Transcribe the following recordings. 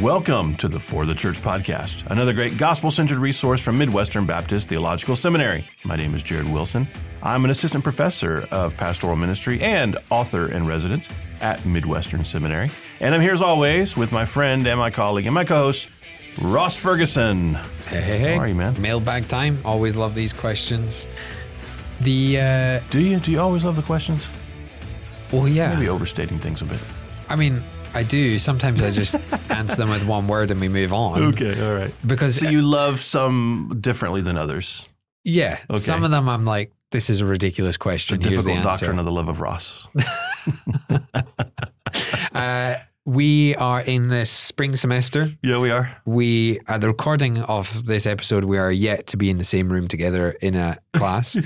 Welcome to the For the Church podcast, another great gospel centered resource from Midwestern Baptist Theological Seminary. My name is Jared Wilson. I'm an assistant professor of pastoral ministry and author in residence at Midwestern Seminary. And I'm here as always with my friend and my colleague and my co host, Ross Ferguson. Hey, hey, hey. How are you, man? Mailbag time. Always love these questions. The, uh, Do you? Do you always love the questions? well, yeah. Maybe overstating things a bit. I mean, I do. Sometimes I just answer them with one word and we move on. Okay, all right. Because, So you love some differently than others. yeah, Okay. some of them I'm like, this is a ridiculous The question. Here's the difficult answer. doctrine of the love of Ross. Uh, we are in this spring semester. yeah, we are. We, at the recording of this episode, we are yet to be in the same room together in a class.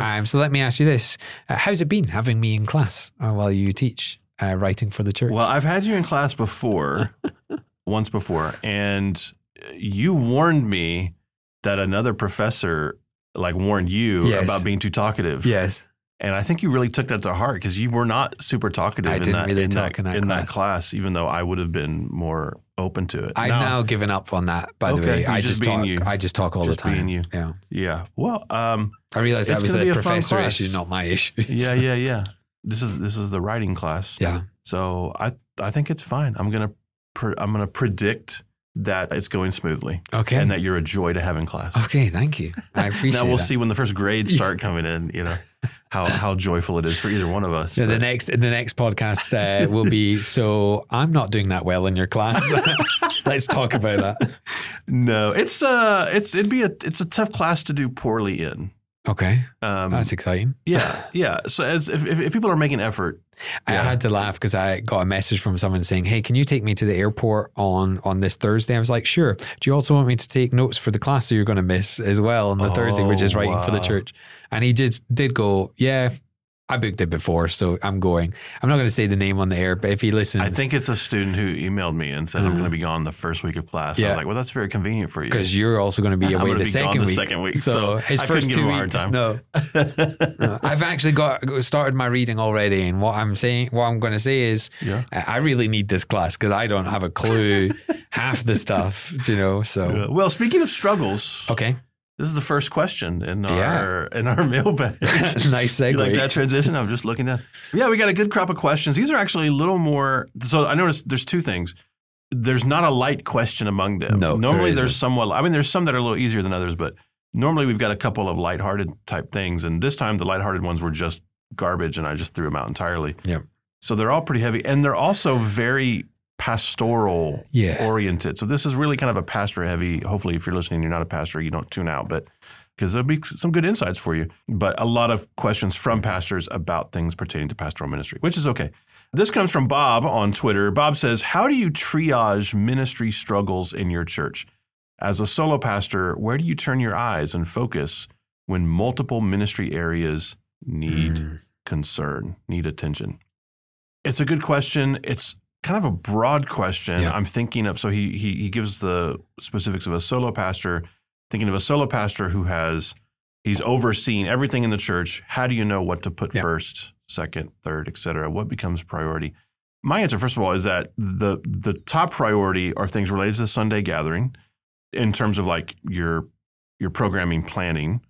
um, so let me ask you this uh, How's it been having me in class uh, while you teach uh, writing for the church? Well, I've had you in class before, once before, and you warned me that another professor like warned you Yes. about being too talkative. yes. And I think you really took that to heart because you were not super talkative I in, that, really in, talk that, in that class. even though I would have been more open to it. I've now given up on that. By the way, I just just talk. you. I just talk all Just the time. being you. Yeah, Yeah. Well, um, I realized that was the professor issue, not my issue. yeah, yeah, yeah. This is this is the writing class. yeah. So I I think it's fine. I'm gonna pre- I'm gonna predict that it's going smoothly Okay. and that you're a joy to have in class. okay. Thank you. I appreciate. now we'll that. see when the first grades start coming in. You know how how joyful it is for either one of us. So the next the next podcast uh, will be. So I'm not doing that well in your class. Let's talk about that. no, it's uh it's it'd be a it's a tough class to do poorly in. Okay, Um, that's exciting. yeah, yeah. So as if, if, if people are making effort, I Yeah. had to laugh because I got a message from someone saying, "Hey, can you take me to the airport on on this Thursday?" I was like, "Sure." Do you also want me to take notes for the class that you're going to miss as well on the Thursday, which is Oh, writing for the church? And he just did go, "Yeah, I booked it before, so I'm going." I'm not going to say the name on the air, but if he listens, I think it's a student who emailed me and said I'm going to be gone the first week of class. I Yeah. was like, well, that's very convenient for you. because you're also going to be away the be second the week. second week, So, so his I first two him a hard weeks. No, No, I've actually got started my reading already, and what I'm saying, what I'm going to say is, Yeah. I I really need this class because I don't have a clue half the stuff, you know. So Uh, well, speaking of struggles, okay, this is the first question in Yeah. our in our mailbag. nice You segue. like that transition? I'm just looking at. Yeah, we got a good crop of questions. These are actually a little more. So I noticed there's two things. There's not a light question among them. No, normally there there's somewhat. I mean, there's some that are a little easier than others, but normally we've got a couple of lighthearted type things, and this time the lighthearted ones were just garbage, and I just threw them out entirely. Yep. So they're all pretty heavy, and they're also very pastoral Yeah. oriented. So this is really kind of a pastor heavy. Hopefully, if you're listening, you're not a pastor, you don't tune out, but because there'll be some good insights for you. But a lot of questions from pastors about things pertaining to pastoral ministry, which is okay. This comes from Bob on Twitter. Bob says, How do you triage ministry struggles in your church? As a solo pastor, where do you turn your eyes and focus when multiple ministry areas need Mm. concern, need attention? It's a good question. It's kind of a broad question. Yeah. I'm thinking of so he, he he gives the specifics of a solo pastor, thinking of a solo pastor who has he's overseeing everything in the church. How do you know what to put Yeah. first, second, third, et cetera? What becomes priority? My answer, first of all, is that the the top priority are things related to the Sunday gathering in terms of like your your programming planning.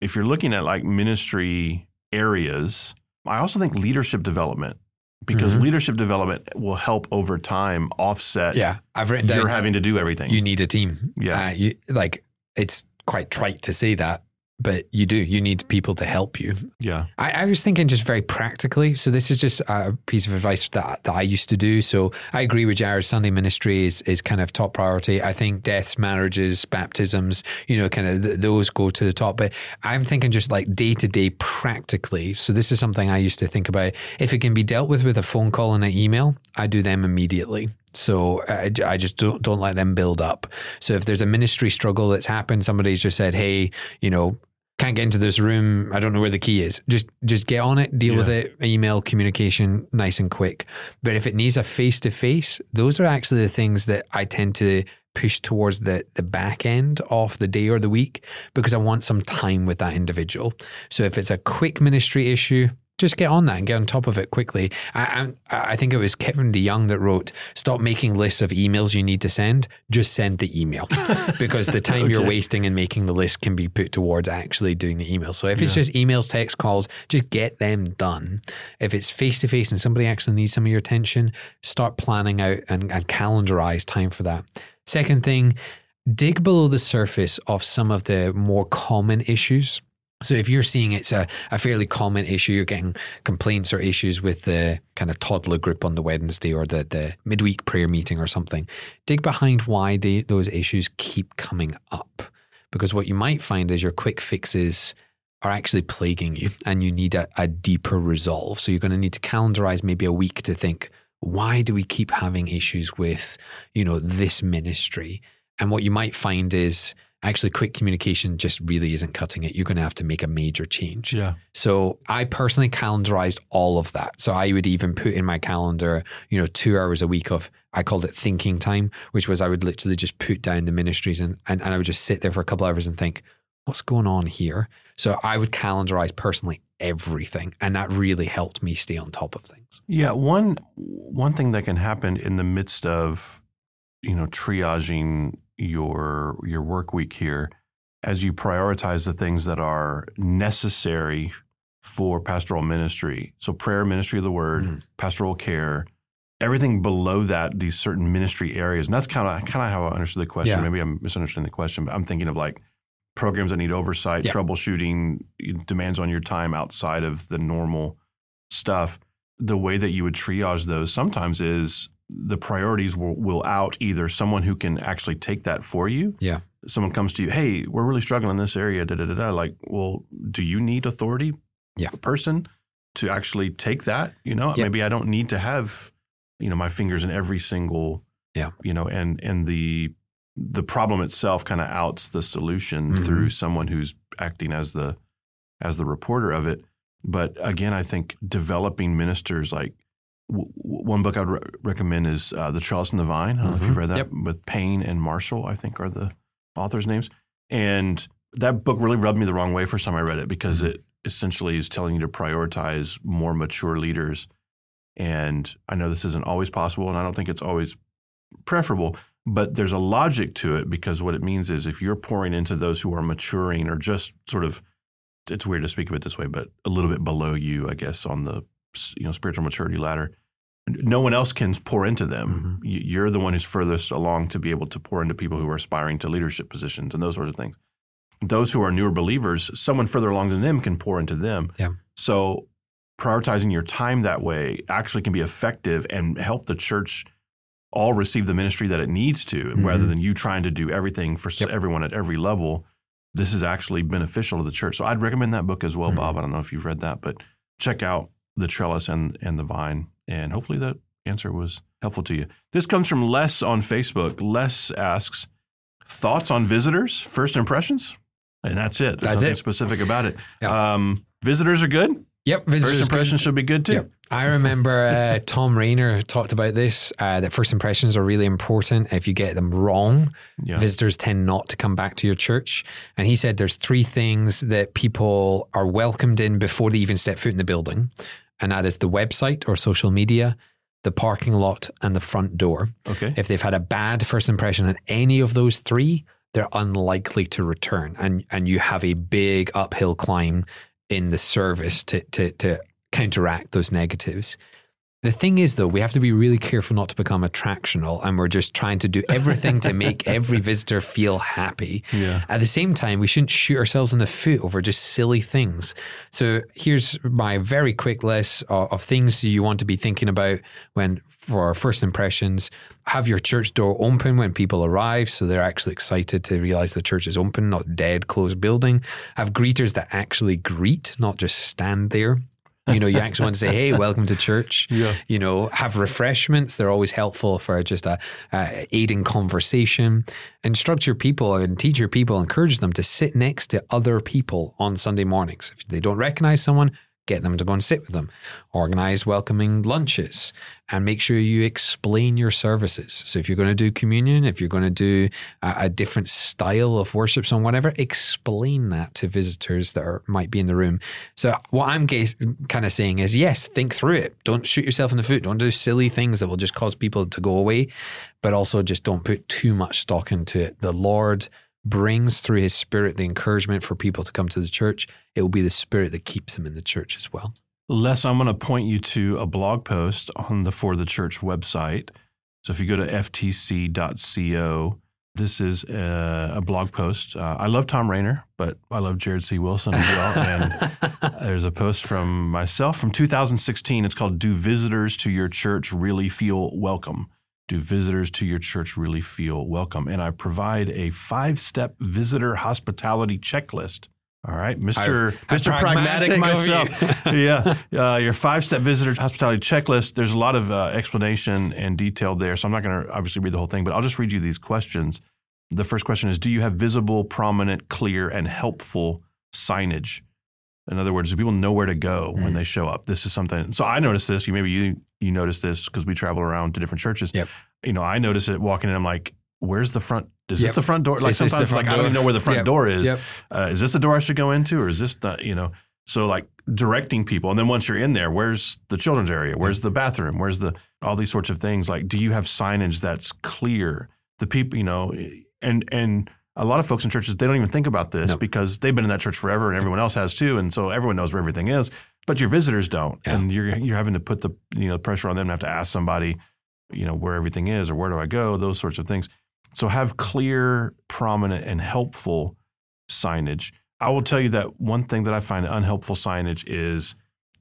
If you're looking at like ministry areas, I also think leadership development because Mhm. leadership development will help over time offset Yeah, I've written down. you're having to do everything. you need a team. Yeah. uh, you, like it's quite trite to say that, but you do. You need people to help you. yeah. I, I was thinking just very practically. So this is just a piece of advice that, that I used to do. So I agree with Jared. Sunday ministry is, is kind of top priority. I think deaths, marriages, baptisms, you know, kind of th- those go to the top. But I'm thinking just like day to day practically. So this is something I used to think about. If it can be dealt with with a phone call and an email, I do them immediately. So uh, I, I just don't don't let them build up. So if there's a ministry struggle that's happened, somebody's just said, "Hey, you know, can't get into this room. I don't know where the key is. Just just get on it, deal with it, email communication, nice and quick. But if it needs a face to face, those are actually the things that I tend to push towards the the back end of the day or the week because I want some time with that individual. So if it's a quick ministry issue, just get on that and get on top of it quickly. I, I, I think it was Kevin DeYoung that wrote, "Stop making lists of emails you need to send. Just send the email, because the time you're wasting in making the list can be put towards actually doing the email. So if it's just emails, text calls, just get them done. If it's face to face and somebody actually needs some of your attention, start planning out and, and calendarize time for that. Second thing, dig below the surface of some of the more common issues. So if you're seeing it's a, a fairly common issue, you're getting complaints or issues with the kind of toddler group on the Wednesday or the, the midweek prayer meeting or something, dig behind why they, those issues keep coming up. Because what you might find is your quick fixes are actually plaguing you and you need a, a deeper resolve. So you're going to need to calendarize maybe a week to think, why do we keep having issues with, you know, this ministry? And what you might find is actually quick communication just really isn't cutting it. You're going to have to make a major change. Yeah. So I personally calendarized all of that. So I would even put in my calendar, you know, two hours a week of, I called it thinking time, which was I would literally just put down the ministries and, and, and I would just sit there for a couple hours and think, what's going on here? So I would calendarize personally everything. And that really helped me stay on top of things. Yeah, one one thing that can happen in the midst of you know triaging your your work week here as you prioritize the things that are necessary for pastoral ministry. So prayer, ministry of the word, Mm. pastoral care, everything below that, these certain ministry areas. And that's kind of kind of how I understood the question. Yeah. Maybe I'm misunderstanding the question, but I'm thinking of like programs that need oversight, Yeah. troubleshooting, demands on your time outside of the normal stuff. The way that you would triage those sometimes is the priorities will, will out either someone who can actually take that for you. Yeah. Someone comes to you, hey, we're really struggling in this area. Da, da, da, da. Like, well, do you need authority Yeah. person to actually take that? You know, Yeah. maybe I don't need to have, you know, my fingers in every single, Yeah. you know, and and the the problem itself kind of outs the solution Mhm. through someone who's acting as the as the reporter of it. But again, I think developing ministers like w- one book I'd re- recommend is uh, The Trellis and the Vine. I don't know if you've read that Yep. with Payne and Marshall, I think are the authors' names. And that book really rubbed me the wrong way first time I read it because Mhm. it essentially is telling you to prioritize more mature leaders. And I know this isn't always possible, and I don't think it's always preferable, but there's a logic to it because what it means is if you're pouring into those who are maturing or just sort of, it's weird to speak of it this way, but a little bit below you, I guess, on the you know spiritual maturity ladder, no one else can pour into them. Mhm. You- You're the one who's furthest along to be able to pour into people who are aspiring to leadership positions and those sorts of things. Those who are newer believers, someone further along than them can pour into them. Yeah. So prioritizing your time that way actually can be effective and help the church all receive the ministry that it needs to, rather Mhm. than you trying to do everything for Yep. everyone at every level. This is actually beneficial to the church. So I'd recommend that book as well, Mhm. Bob. I don't know if you've read that, but check out the trellis and and the vine, and hopefully that answer was helpful to you. This comes from Les on Facebook. Les asks thoughts on visitors, first impressions, and that's it. There's That's nothing it. specific about it. Yeah. Um, visitors are good. Yep. First visitors good. impressions should be good too. Yep. I remember uh, Thom Rainer talked about this uh, that first impressions are really important. If you get them wrong, Yeah. visitors tend not to come back to your church. And he said there's three things that people are welcomed in before they even step foot in the building. And that is the website or social media, the parking lot, and the front door. Okay. If they've had a bad first impression on any of those three, they're unlikely to return. And and you have a big uphill climb in the service to to to counteract those negatives. The thing is, though, we have to be really careful not to become attractional, and we're just trying to do everything to make every visitor feel happy. Yeah. At the same time, we shouldn't shoot ourselves in the foot over just silly things. So here's my very quick list of, of things you want to be thinking about when for our first impressions. Have your church door open when people arrive, so they're actually excited to realize the church is open, not dead closed building. Have greeters that actually greet, not just stand there. You know, you actually want to say, "Hey, welcome to church." Yeah. You know, have refreshments. They're always helpful for just a, a aiding conversation. Instruct your people and teach your people. Encourage them to sit next to other people on Sunday mornings. If they don't recognize someone, get them to go and sit with them, organize welcoming lunches, and make sure you explain your services. So if you're going to do communion, if you're going to do a, a different style of worship song, whatever, explain that to visitors that are, might be in the room. So what I'm kind of saying is, yes, think through it. Don't shoot yourself in the foot. Don't do silly things that will just cause people to go away, but also just don't put too much stock into it. The Lord brings through his spirit the encouragement for people to come to the church, it will be the spirit that keeps them in the church as well. Les, I'm going to point you to a blog post on the For the Church website. So if you go to ftc.co, this is a, a blog post. Uh, I love Thom Rainer, but I love Jared C. Wilson as well. and there's a post from myself from 2016. It's called Do Visitors to Your Church Really Feel Welcome? Do visitors to your church really feel welcome? And I provide a five step visitor hospitality checklist. All right, Mr. i Mr. Pragmatic, pragmatic myself. Yeah, uh, your five step visitor hospitality checklist. There's a lot of uh, explanation and detail there, so I'm not going to obviously read the whole thing, but I'll just read you these questions. The first question is Do you have visible, prominent, clear, and helpful signage? In other words, do people know where to go mm. when they show up? This is something. So I noticed this. You maybe you you notice this because we travel around to different churches. Yep. You know, I notice it walking in. I'm like, where's the front? Is yep. this the front door? Like is sometimes, like door? I don't even know where the front yep. door is. Yep. Uh, is this the door I should go into, or is this the you know? So like directing people, and then once you're in there, where's the children's area? Where's the bathroom? Where's the all these sorts of things? Like, do you have signage that's clear? The people, you know, and and a lot of folks in churches they don't even think about this because they've been in that church forever and everyone else has too and so everyone knows where everything is but your visitors don't yeah. and you're you're having to put the you know pressure on them to have to ask somebody you know where everything is or where do I go those sorts of things. So have clear prominent and helpful signage. I will tell you that one thing that I find unhelpful signage is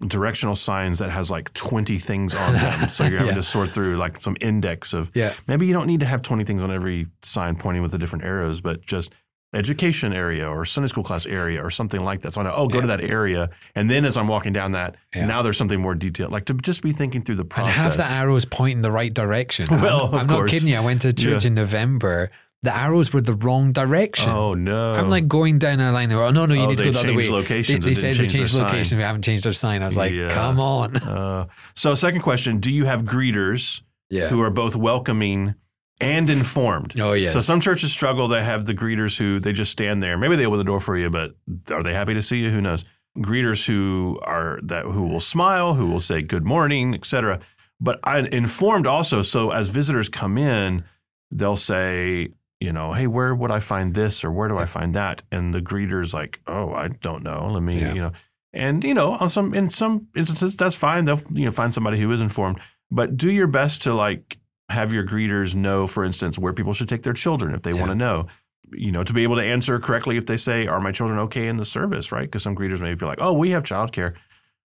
directional signs that has like 20 things on them. So you're having yeah. to sort through like some index of yeah. maybe you don't need to have 20 things on every sign pointing with the different arrows, but just education area or Sunday school class area or something like that. So I know, oh, go yeah. to that area. And then as I'm walking down that, yeah. now there's something more detailed. Like to just be thinking through the process. And have the arrows pointing the right direction. Well, I'm, I'm not kidding you. I went to church in November the arrows were the wrong direction. Oh no! I'm like going down a line. Oh no, no, you oh, need to go the other way. Locations they, they said we changed location. Sign. We haven't changed our sign. I was like, yeah. come on. Uh, so, second question: Do you have greeters yeah. who are both welcoming and informed? Oh yes. So some churches struggle. They have the greeters who they just stand there. Maybe they open the door for you, but are they happy to see you? Who knows? Greeters who are that who will smile, who will say good morning, etc. But I informed also. So as visitors come in, they'll say you know, hey, where would I find this or where do I find that? And the greeter's like, oh, I don't know. Let me, yeah. you know, and you know, on some in some instances, that's fine. They'll you know find somebody who is informed, but do your best to like have your greeters know, for instance, where people should take their children if they yeah. want to know. You know, to be able to answer correctly if they say, "Are my children okay in the service?" Right? Because some greeters may feel like, "Oh, we have childcare."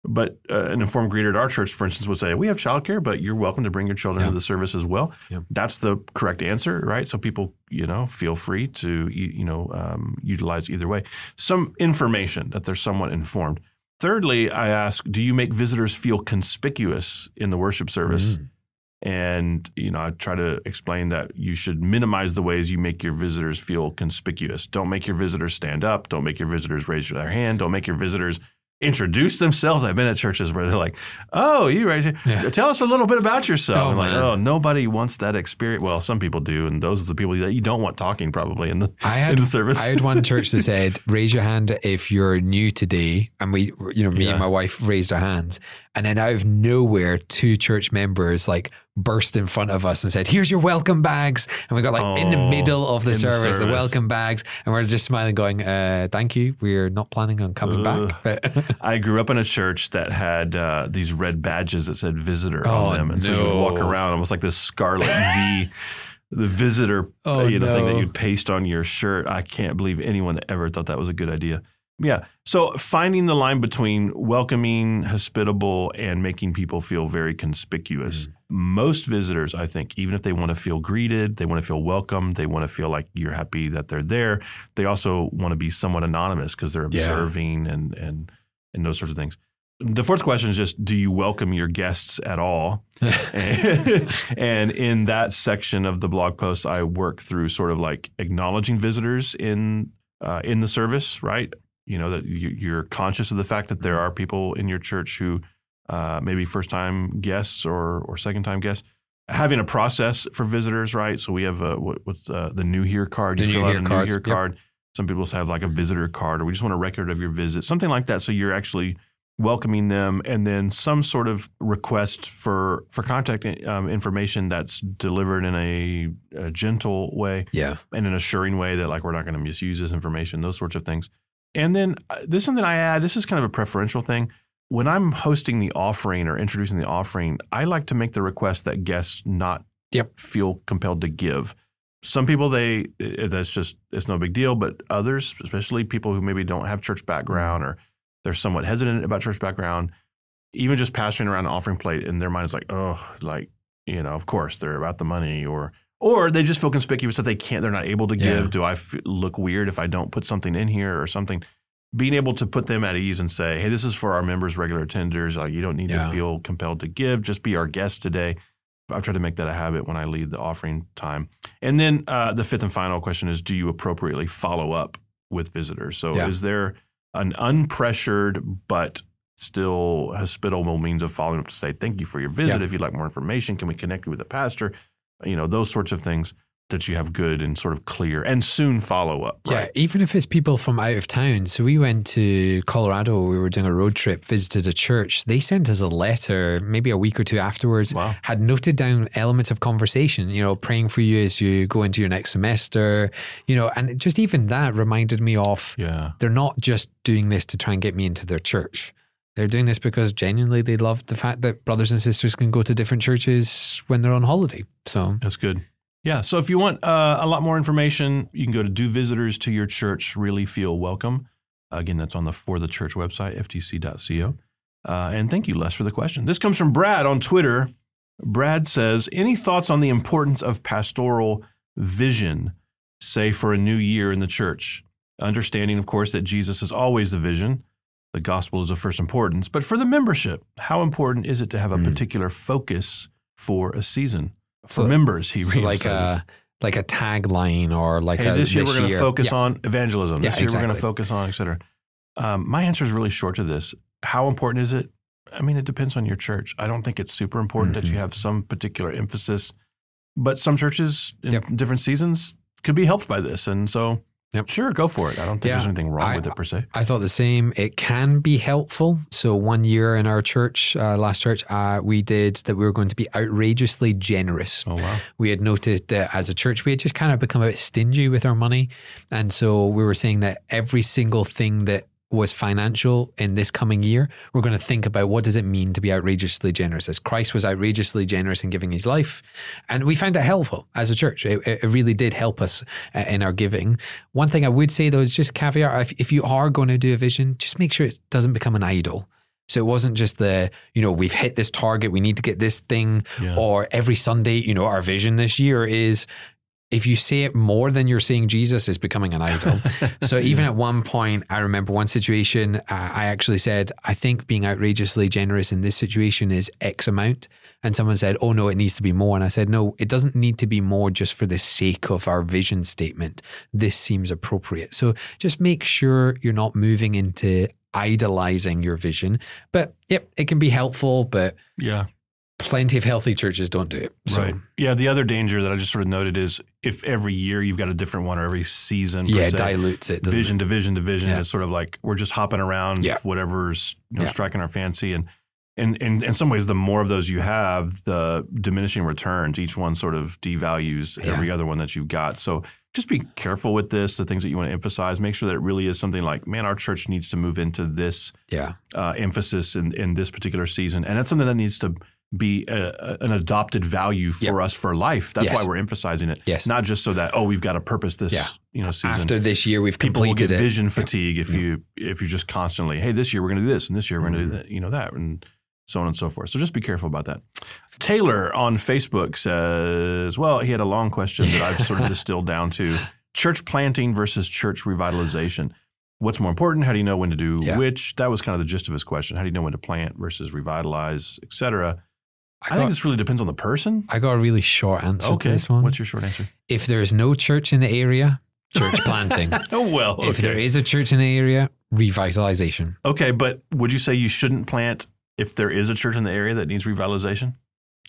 But uh, an informed greeter at our church, for instance, would say, "We have childcare, but you're welcome to bring your children yeah. to the service as well." Yeah. That's the correct answer, right? So people, you know, feel free to you know um, utilize either way. Some information that they're somewhat informed. Thirdly, I ask, do you make visitors feel conspicuous in the worship service? Mm. And you know, I try to explain that you should minimize the ways you make your visitors feel conspicuous. Don't make your visitors stand up. Don't make your visitors raise their hand. Don't make your visitors introduce themselves. I've been at churches where they're like, "Oh, you raise right? Yeah. Tell us a little bit about yourself." Oh, I'm like, "Oh, nobody wants that experience." Well, some people do, and those are the people that you don't want talking probably in the I had, in the service. I had one church that said, "Raise your hand if you're new today," and we, you know, me yeah. and my wife raised our hands, and then out of nowhere, two church members like burst in front of us and said, "Here's your welcome bags," and we got like oh, in the middle of the service, the, service, the welcome bags, and we're just smiling, going, uh, "Thank you. We're not planning on coming back." But I grew up in a church that had uh, these red badges that said "visitor" oh, on them, and no. so you would walk around almost like this scarlet V. The visitor, oh, you know, no. thing that you'd paste on your shirt. I can't believe anyone ever thought that was a good idea. Yeah. So finding the line between welcoming, hospitable, and making people feel very conspicuous. Mm. Most visitors, I think, even if they want to feel greeted, they want to feel welcome, they want to feel like you're happy that they're there. They also want to be somewhat anonymous because they're observing yeah. and and and those sorts of things. The fourth question is just do you welcome your guests at all? and in that section of the blog post, I work through sort of like acknowledging visitors in uh, in the service, right? You know that you, you're conscious of the fact that there are people in your church who uh, maybe first time guests or or second time guests. Having a process for visitors, right? So we have a, what, what's uh, the new here card? The You new fill out a new cards, here yep. card. Some people have like a visitor card, or we just want a record of your visit, something like that. So you're actually welcoming them, and then some sort of request for for contact um, information that's delivered in a, a gentle way Yeah. in an assuring way that like we're not going to misuse this information, those sorts of things. And then uh, this is something I add. This is kind of a preferential thing. When I'm hosting the offering or introducing the offering, I like to make the request that guests not Yep. feel compelled to give. Some people they that's just it's no big deal, but others, especially people who maybe don't have church background or they're somewhat hesitant about church background, even just passing around an offering plate in their mind is like, oh, like you know, of course they're about the money or or they just feel conspicuous that they can't, they're not able to give. Yeah. Do I f- look weird if I don't put something in here or something? Being able to put them at ease and say, hey, this is for our members, regular attenders. Like, you don't need Yeah. to feel compelled to give. Just be our guest today. I've tried to make that a habit when I lead the offering time. And then uh, the fifth and final question is do you appropriately follow up with visitors? So, Yeah. is there an unpressured but still hospitable means of following up to say, thank you for your visit. If you'd like more information, can we connect you with a pastor? You know, those sorts of things that you have good and sort of clear and soon follow up. Yeah, even if it's people from out of town. So we went to Colorado, we were doing a road trip, visited a church. They sent us a letter maybe a week or two afterwards, Wow. had noted down elements of conversation, you know, praying for you as you go into your next semester, you know, and just even that reminded me of Yeah. they're not just doing this to try and get me into their church. They're doing this because genuinely they love the fact that brothers and sisters can go to different churches when they're on holiday. So That's good. Yeah. So if you want uh, a lot more information, you can go to Do Visitors to Your Church Really Feel Welcome? Again, that's on the For the Church website, ftc.co. Uh, and thank you, Les, for the question. This comes from Brad on Twitter. Brad says, Any thoughts on the importance of pastoral vision, say for a new year in the church? Understanding, of course, that Jesus is always the vision. The gospel is of first importance. But for the membership, how important is it to have a Mm. particular focus for a season? For So- members, he so like a like a tagline or like Hey, a this year we're going to focus Yeah. on evangelism. Yeah, This year we're going to focus on, et cetera. Um, my answer is really short to this. How important is it? I mean, it depends on your church. I don't think it's super important that you Mhm. have some particular emphasis, but some churches in Yep. different seasons could be helped by this. And so, Yep. sure, go for it. I don't think Yeah, there's anything wrong I- with it per se. I thought the same. It can be helpful. So one year in our church, uh, last church, uh, we did that. We were going to be outrageously generous. Oh, wow. We had noted that as a church, we had just kind of become a bit stingy with our money, and so we were saying that every single thing that was financial in this coming year, we're going to think about what does it mean to be outrageously generous. As Christ was outrageously generous in giving His life, and we found it helpful as a church. It, it really did help us uh, in our giving. One thing I would say though is just caveat: if, if you are going to do a vision, just make sure it doesn't become an idol. So it wasn't just the, you know, we've hit this target, we need to get this thing, Yeah. or every Sunday, you know, our vision this year is if you say it more than you're saying Jesus is becoming an idol. so even at one point, I remember one situation, uh, I actually said, I think being outrageously generous in this situation is X amount. And someone said, Oh, no, it needs to be more. And I said, No, it doesn't need to be more just for the sake of our vision statement. This seems appropriate. So just make sure you're not moving into idolizing your vision. But yep, it can be helpful, but Yeah. Plenty of healthy churches don't do it. So Right. Yeah. The other danger that I just sort of noted is if every year you've got a different one or every season, yeah, se, dilutes it. doesn't vision it? division, vision to vision. Yeah. It's sort of like we're just hopping around Yeah. whatever's you know, Yeah. striking our fancy. And and and in some ways, the more of those you have, the diminishing returns. Each one sort of devalues every other one that you've got. So just be careful with this. The things that you want to emphasize. Make sure that it really is something like, man, our church needs to move into this Yeah. uh, emphasis in in this particular season, and that's something that needs to be a, a- an adopted value for Yep. us for life. That's Yes. why we're emphasizing it. Yes. Not just so that oh, we've got to purpose this Yeah. you know season After this year, we've completed it. people will get it. vision fatigue if Yeah. you if you're just constantly hey this year we're going to do this and this year we're going to Mm-hmm. do that you know that and so on and so forth so just be careful about that taylor on facebook says well he had a long question that i've sort of distilled down to church planting versus church revitalization what's more important how do you know when to do which that was kind of the gist of his question how do you know when to plant versus revitalize etc I i, think this really depends on the person I got a really short answer to this one. what's your short answer if there is no church in the area, church planting. oh well If there is a church in the area, revitalization. Okay, but would you say you shouldn't plant if there is a church in the area that needs revitalization?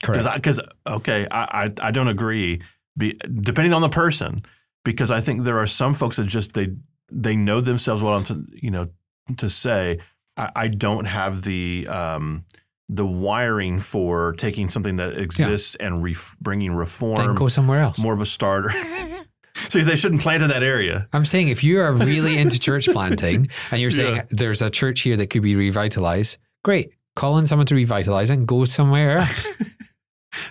Correct. Because okay, I, I I don't agree. Be, depending on the person, because I think there are some folks that just they they know themselves well enough to you know to say I, I don't have the um, the wiring for taking something that exists and ref- bringing reform. then go somewhere else. more of a starter. so they shouldn't plant in that area. I'm saying if you are really into church planting and you're saying Yeah. there's a church here that could be revitalized, great. Call in someone to revitalize and go somewhere else.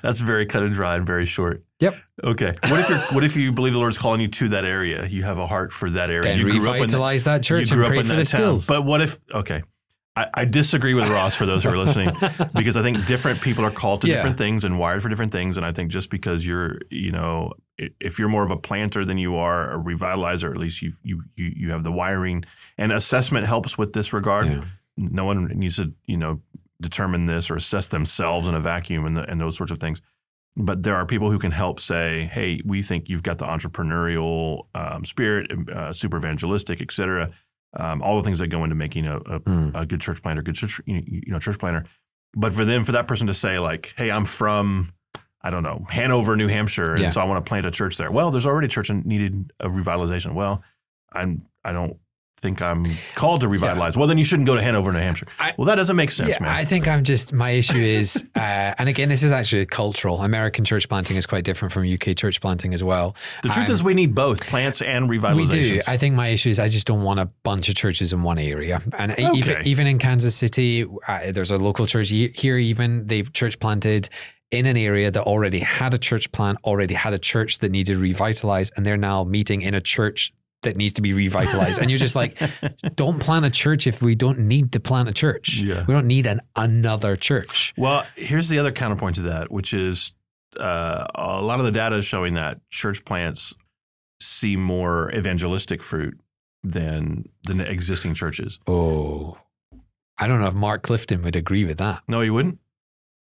That's very cut and dry and very short. Yep. Okay. What if you're, what if you believe the Lord's calling you to that area? You have a heart for that area. then you grew up in that- revitalize that church you and pray up in for that the town. skills. But what if? Okay, I, I disagree with Ross for those who are listening because I think different people are called to Yeah. different things and wired for different things. And I think just because you're, you know, if you're more of a planter than you are a revitalizer, at least you you you you have the wiring. And assessment helps with this regard. Yeah. No one needs to, you know, determine this or assess themselves in a vacuum and, the, and those sorts of things. But there are people who can help say, "Hey, we think you've got the entrepreneurial um, spirit, uh, super evangelistic, et cetera." Um, all the things that go into making a, a, Mm. a good church planter, good church, you know, church planter. But for them, for that person to say, like, "Hey, I'm from, I don't know, Hanover, New Hampshire, and Yeah. so I want to plant a church there." Well, there's already a church in needed a revitalization. Well, I'm, I don't think I'm called to revitalize. Well, then you shouldn't go to Hanover, New Hampshire. I- well, that doesn't make sense, yeah, man. I think I'm just my issue is, uh, and again, this is actually cultural. American church planting is quite different from UK church planting as well. the truth I'm- is, we need both plants and revitalizations. We do. I think my issue is I just don't want a bunch of churches in one area. And e- even even in Kansas City, uh, there's a local church here. Even they've church planted in an area that already had a church plant, already had a church that needed revitalized, and they're now meeting in a church that needs to be revitalized. and you're just like, don't plant a church if we don't need to plant a church. Yeah. We don't need an another church. Well, here's the other counterpoint to that, which is uh, a lot of the data is showing that church plants see more evangelistic fruit than than existing churches. Oh, I don't know if Mark Clifton would agree with that. No, you wouldn't.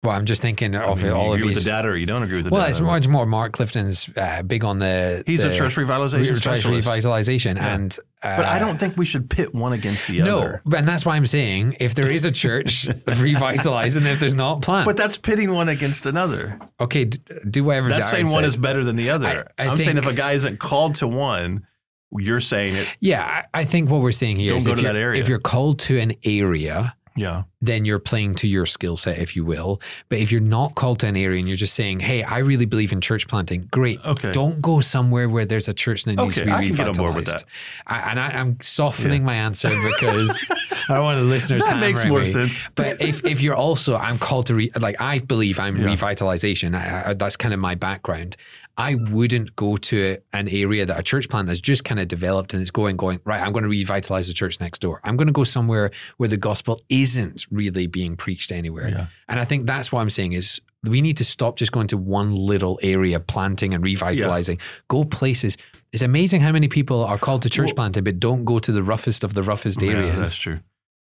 Well, I'm just thinking I of mean, you all of agree with the data, or you don't agree with the Well, data. it's more, it's more Mark Clifton's uh, big on the. He's the a church revitalization church specialist. revitalization, Yeah. and uh, but I don't think we should pit one against the No, other. No, and that's why I'm saying if there is a church, revitalize, and if there's not, plant. But that's pitting one against another. okay, d- do whatever. That's Jared saying one is better than the other. I- I am saying if a guy isn't called to one, you're saying it. Yeah, I I think what we're saying here Don't is go if to you're, that area. if you're called to an area, Yeah. then you're playing to your skill set, if you will. But if you're not called to an area and you're just saying, "Hey, I really believe in church planting," great. Okay. Don't go somewhere where there's a church that needs Okay, to be I can get on revitalized. board with that. I, and I, I'm softening my answer because I want the listeners. That makes more me. sense. But if, if you're also, I'm called to re, like I believe I'm Yeah. revitalization. I, I, that's kind of my background. I wouldn't go to an area that a church plant has just kind of developed and it's going, going right. I'm going to revitalize the church next door. I'm going to go somewhere where the gospel isn't really being preached anywhere. Yeah. And I think that's what I'm saying is we need to stop just going to one little area, planting and revitalizing. Go places. It's amazing how many people are called to church Well- planting, but don't go to the roughest of the roughest Yeah, areas. that's true.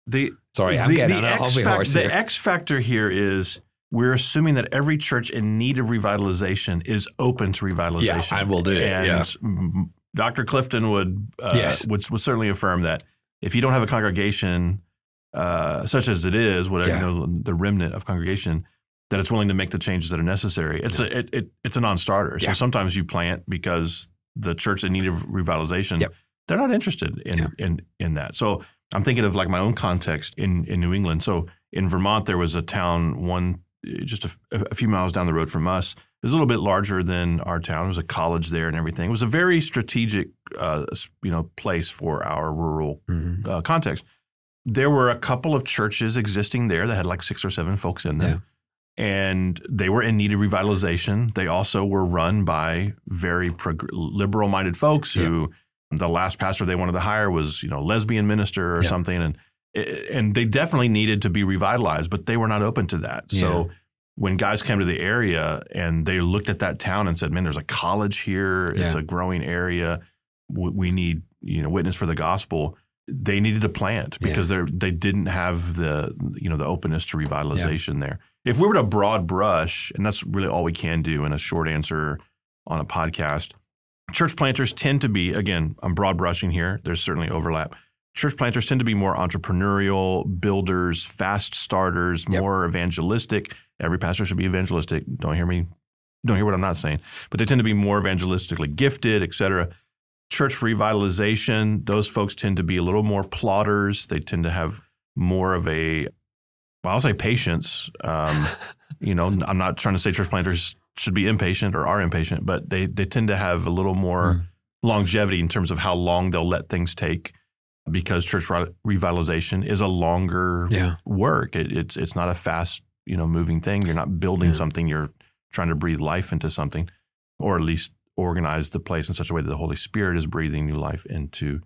The Sorry, I'm the, getting the on a X hobby fac- horse The. X factor here is we're assuming that every church in need of revitalization is open to revitalization. and will do it, And yeah. mm, Dr. Clifton would uh, Yes. would, would certainly affirm that if you don't have a congregation uh, such as it is, whatever Yeah. you know, the remnant of congregation, that it's willing to make the changes that are necessary. It's a it, it, it's a non-starter. So Yeah. sometimes you plant because the church in need of revitalization, Yep. they're not interested in, Yeah. in in that. So I'm thinking of like my own context in in New England. So in Vermont, there was a town one just a, a few miles down the road from us. It was a little bit larger than our town. There was a college there and everything. It was a very strategic, uh, you know, place for our rural Mhm. uh, context. There were a couple of churches existing there that had like six or seven folks in them. And they were in need of revitalization. They also were run by very prog- liberal-minded folks who the last pastor they wanted to hire was, you know, lesbian minister or Yeah. something, and and they definitely needed to be revitalized, but they were not open to that. So when guys came to the area and they looked at that town and said, "Man, there's a college here. It's a growing area. We, need you know witness for the gospel." They needed to plant Yeah. because they they didn't have the you know the openness to revitalization there. If we were to broad brush, and that's really all we can do in a short answer on a podcast, church planters tend to be again i'm broad brushing here there's certainly overlap church planters tend to be more entrepreneurial, builders, fast starters, Yep. more evangelistic. Every pastor should be evangelistic. Don't hear me. Don't hear what I'm not saying. But they tend to be more evangelistically gifted, et cetera. Church revitalization, those folks tend to be a little more plotters. They tend to have more of a, well, I'll say patience. Um, you know, I'm not trying to say church planters should be impatient or are impatient, but they, they tend to have a little more Mm. longevity in terms of how long they'll let things take because church re- revitalization is a longer Yeah. work. It, it's it's not a fast, you know, moving thing. You're not building Yeah. something. You're trying to breathe life into something, or at least organize the place in such a way that the Holy Spirit is breathing new life into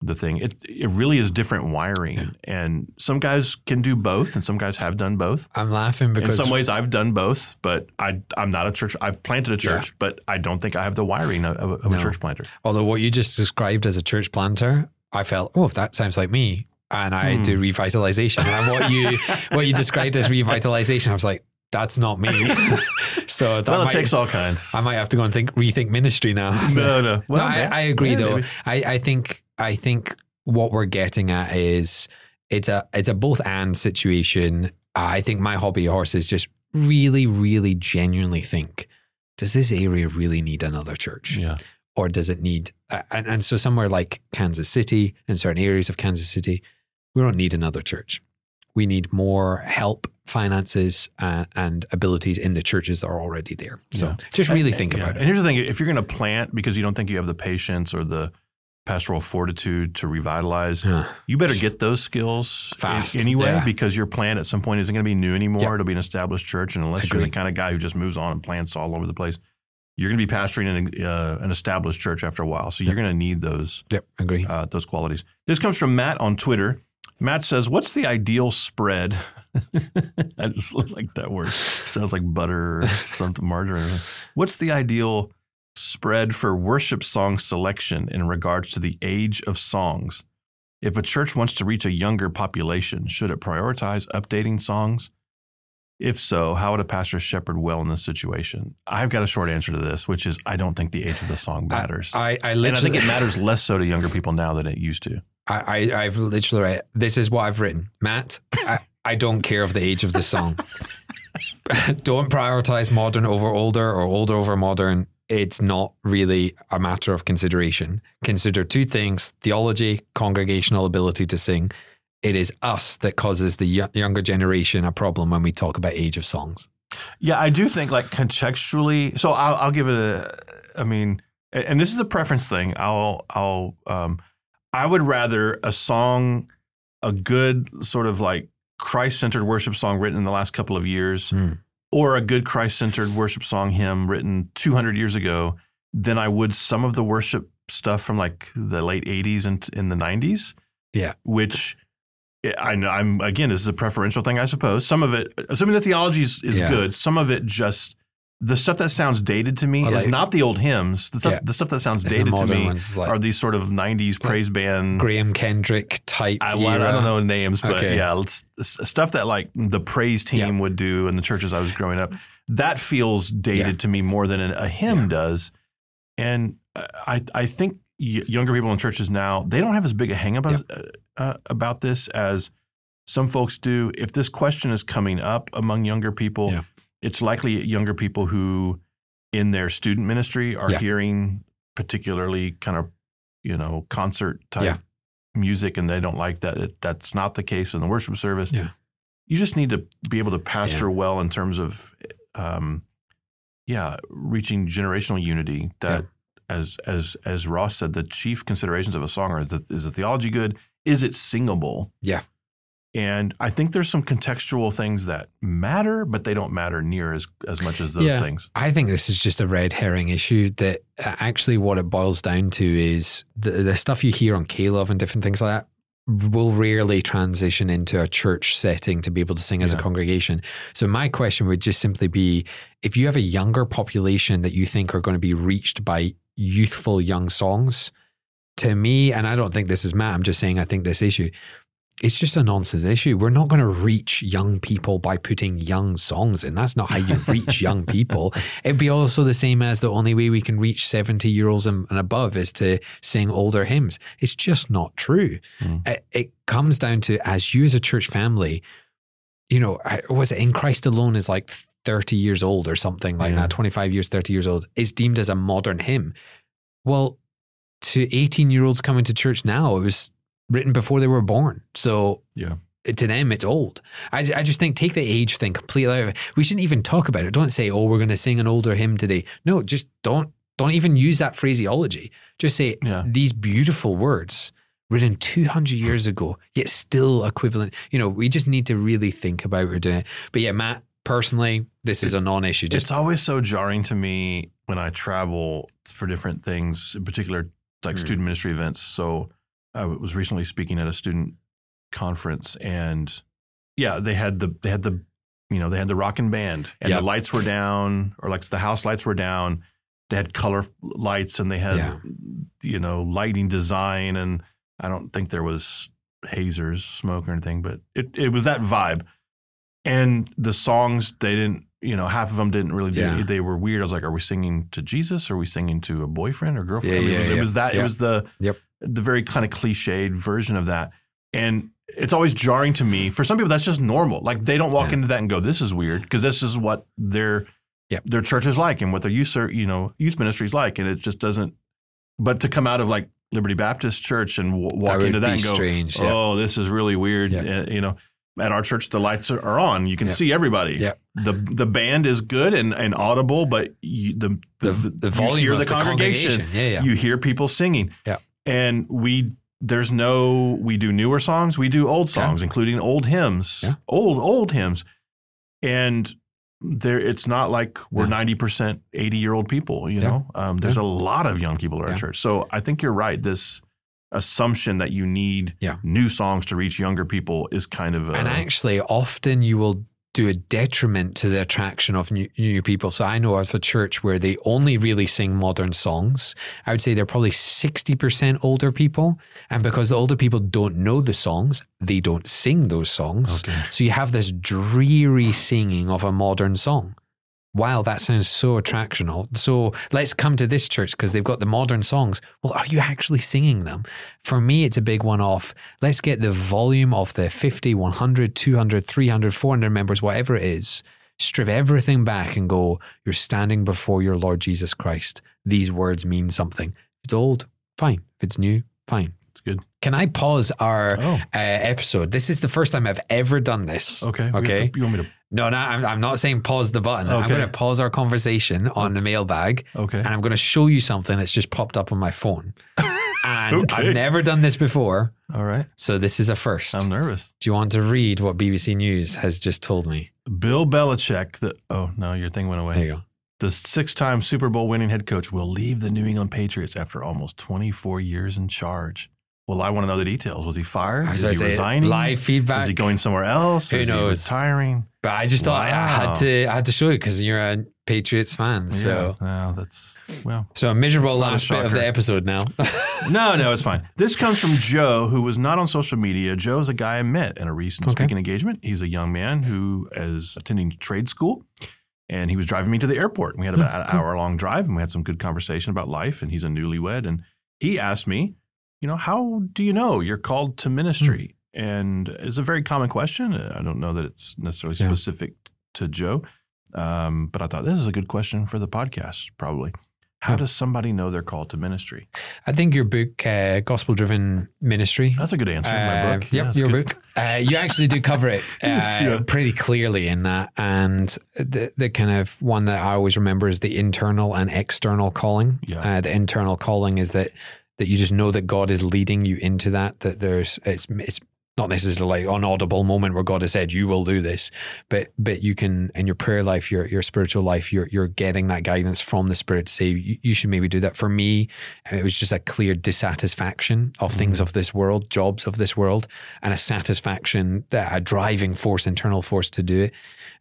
the thing. It it really is different wiring, Yeah. and some guys can do both, and some guys have done both. I'm laughing because In some ways, I've done both, but I I'm not a church. I've planted a church, but I don't think I have the wiring of, of, of No. a church planter. although what you just described as a church planter, I felt, oh, that sounds like me. And I Hmm. do revitalization. And what you what you described as revitalization, I was like, that's not me. so that Well, might, takes all kinds. I might have to go and think rethink ministry now. no, no. Well, no, I. I agree Yeah, though. maybe. I, I think I think what we're getting at is it's a it's a both and situation. I think my hobby horses just really, really genuinely think, does this area really need another church? Yeah. Or does it need uh, and, and so somewhere like kansas city in certain areas of kansas city we don't need another church we need more help finances uh, and abilities in the churches that are already there so Yeah. just really And- think yeah. about And it And here's the thing: if you're going to plant because you don't think you have the patience or the pastoral fortitude to revitalize, Huh. you better get those skills Fast, anyway, yeah. because your plant at some point isn't going to be new anymore. Yep. It'll be an established church, and unless you're the kind of guy who just moves on and plants all over the place, you're going to be pastoring an, uh, an established church after a while. So you're going to need those yep agree uh, those qualities. This comes from Matt on Twitter. Matt says, "What's the ideal spread?" I just like that word. Sounds like butter or something, margarine. What's the ideal spread for worship song selection in regards to the age of songs? If a church wants to reach a younger population, should it prioritize updating songs? If so, how would a pastor shepherd well in this situation? I've got a short answer to this, which is I don't think the age of the song matters. I, I And I think it matters less so to younger people now than it used to. I, I I've literally read, this is what I've written Matt I, I don't care of the age of the song don't prioritize modern over older or older over modern it's not really a matter of consideration consider two things theology congregational ability to sing it is us that causes the younger generation a problem when we talk about age of songs Yeah, I do think like contextually. So I'll, I'll give it a. I mean, and this is a preference thing. I'll I'll um, I would rather a song, a good sort of like Christ centered worship song written in the last couple of years, Mm. or a good Christ centered worship song hymn written 200 years ago, than I would some of the worship stuff from like the late 80s and in the 90s. Yeah. which. I know I'm again. This is a preferential thing, I suppose. Some of it, assuming the theology is, is Yeah. good, some of it just the stuff that sounds dated to me Or is not the old hymns. The stuff, Yeah. the stuff that sounds It's dated to me like- are these sort of '90s praise band. graham kendrick type I, I era. don't know names, but Okay. yeah, stuff that like the praise team would do in the churches I was growing up. That feels dated Yeah. to me more than a hymn does, and uh, I I think younger people in churches now they don't have as big a hang up as, uh, uh, about this as some folks do. If this question is coming up among younger people, Yeah. it's likely younger people who in their student ministry are Yeah. hearing particularly kind of you know concert type Yeah. music and they don't like that it, that's not the case in the worship service you just need to be able to pastor well in terms of um yeah reaching generational unity that as as as ross said the chief considerations of a song are the, is the theology good is it singable Yeah. and I think there's some contextual things that matter, but they don't matter near as, as much as those Yeah. things. I think this is just a red herring issue. That uh, actually, what it boils down to is the, the stuff you hear on K-Love and different things like that will rarely transition into a church setting to be able to sing as a congregation. So, my question would just simply be if you have a younger population that you think are going to be reached by youthful young songs, to me, and I don't think this is Matt, I'm just saying I think this issue. it's just a nonsense issue. We're not going to reach young people by putting young songs in. That's not how you reach young people. It'd be also the same as the only way we can reach 70 year olds and, and above is to sing older hymns. It's just not true. Mm. It, it comes down to as you as a church family, you know, was it in Christ alone is like 30 years old or something like Yeah. that, 25 years, 30 years old, is deemed as a modern hymn. Well, to 18 year olds coming to church now, it was written before they were born. So Yeah. to them, it's old. I, I just think take the age thing completely out of it. We shouldn't even talk about it. Don't say, oh, we're going to sing an older hymn today. No, just don't don't even use that phraseology. Just say Yeah. these beautiful words written 200 years ago, yet still equivalent. You know, we just need to really think about what we're doing. But yeah, Matt, personally, this is a non-issue. Just it's always so jarring to me when I travel for different things, in particular like Mm. student ministry events. So I was recently speaking at a student conference, and yeah, they had the they had the you know they had the rockin' band, and Yep. the lights were down, or like the house lights were down. They had color lights, and they had Yeah. you know lighting design, and I don't think there was hazers, smoke, or anything, but it it was that vibe. And the songs they didn't, you know, half of them didn't really do. Yeah. They were weird. I was like, are we singing to Jesus? Or are we singing to a boyfriend or girlfriend? Yeah, I mean, yeah, it, was, it was that. It was the Yep. the very kind of cliched version of that. And it's always jarring to me. For some people, that's just normal. Like they don't walk into that and go, "This is weird," because this is what their Yep. their church is like and what their youth, you know, youth ministry is like, and it just doesn't. But to come out of like Liberty Baptist Church and w- walk into that and go, strange. "Oh, this is really weird," uh, you know. At our church, the lights are, on. You can Yeah. see everybody. Yeah. The the band is good and, and audible, but you, the, the, the, the you volume hear of the, the congregation. Yeah, yeah. You hear people singing. Yeah. And we there's no we do newer songs, we do old songs, including old hymns. Yeah. Old old hymns. And there it's not like we're Yeah. ninety percent eighty year old people, you Yeah. know. Um, there's a lot of young people at our Yeah. church. So I think you're right. This assumption that you need Yeah. new songs to reach younger people is kind of a, and actually, often you will do a detriment to the attraction of new, new people. So I know of a church where they only really sing modern songs. I would say they're probably 60% older people. And because the older people don't know the songs, they don't sing those songs. Okay. So you have this dreary singing of a modern song. Wow, that sounds so attractional. So let's come to this church because they've got the modern songs. Well, are you actually singing them? For me, it's a big one off. Let's get the volume of the 50, 100, 200, 300, 400 members, whatever it is, strip everything back and go, you're standing before your Lord Jesus Christ. These words mean something. If it's old, fine. If it's new, fine. it's good. Can I pause our Oh. uh, episode? This is the first time I've ever done this. Okay. Okay. to- you want me to No, no, I'm, I'm not saying pause the button. I'm going to pause our conversation on the mailbag Okay. and I'm going to show you something that's just popped up on my phone. And Okay. I've never done this before. All right. So this is a 1st I'm nervous. Do you want to read what BBC News has just told me? Bill Belichick, the oh no, your thing went away. There you go. The six-time Super Bowl winning head coach will leave the New England Patriots after almost 24 years in charge. Well, I want to know the details. Was he fired? Is he say, resigning? live feedback. Is he going somewhere else? Who Is knows? he retiring? But I just thought I had to I had to show you because you're a Patriots fan. So yeah, no, that's well. so a miserable not a last bit of the episode now. No, no, it's fine. This comes from Joe, who was not on social media. Joe's a guy I met in a recent Okay. speaking engagement. He's a young man who is attending trade school, and he was driving me to the airport. We had about hmm, an cool. hour long drive, and we had some good conversation about life. And he's a newlywed, and he asked me, you know, how do you know you're called to ministry? And it's a very common question. I don't know that it's necessarily Yeah. specific to Joe, um, but I thought this is a good question for the podcast. Probably, how Yeah. does somebody know they're called to ministry? I think your book, uh, Gospel Driven Ministry, That's a good answer. Uh, my book. Yep, that's your good. book. Uh, you actually do cover it uh, Yeah. pretty clearly in that, and the the kind of one that I always remember is the internal and external calling. Yeah. Uh, the internal calling is that that you just know that God is leading you into that. That there's it's it's not necessarily like an audible moment where God has said you will do this, but but you can in your prayer life, your your spiritual life, you're you're getting that guidance from the Spirit to say you, you should maybe do that. For me, it was just a clear dissatisfaction of things of this world, jobs of this world, and a satisfaction, that a driving force, internal force to do it.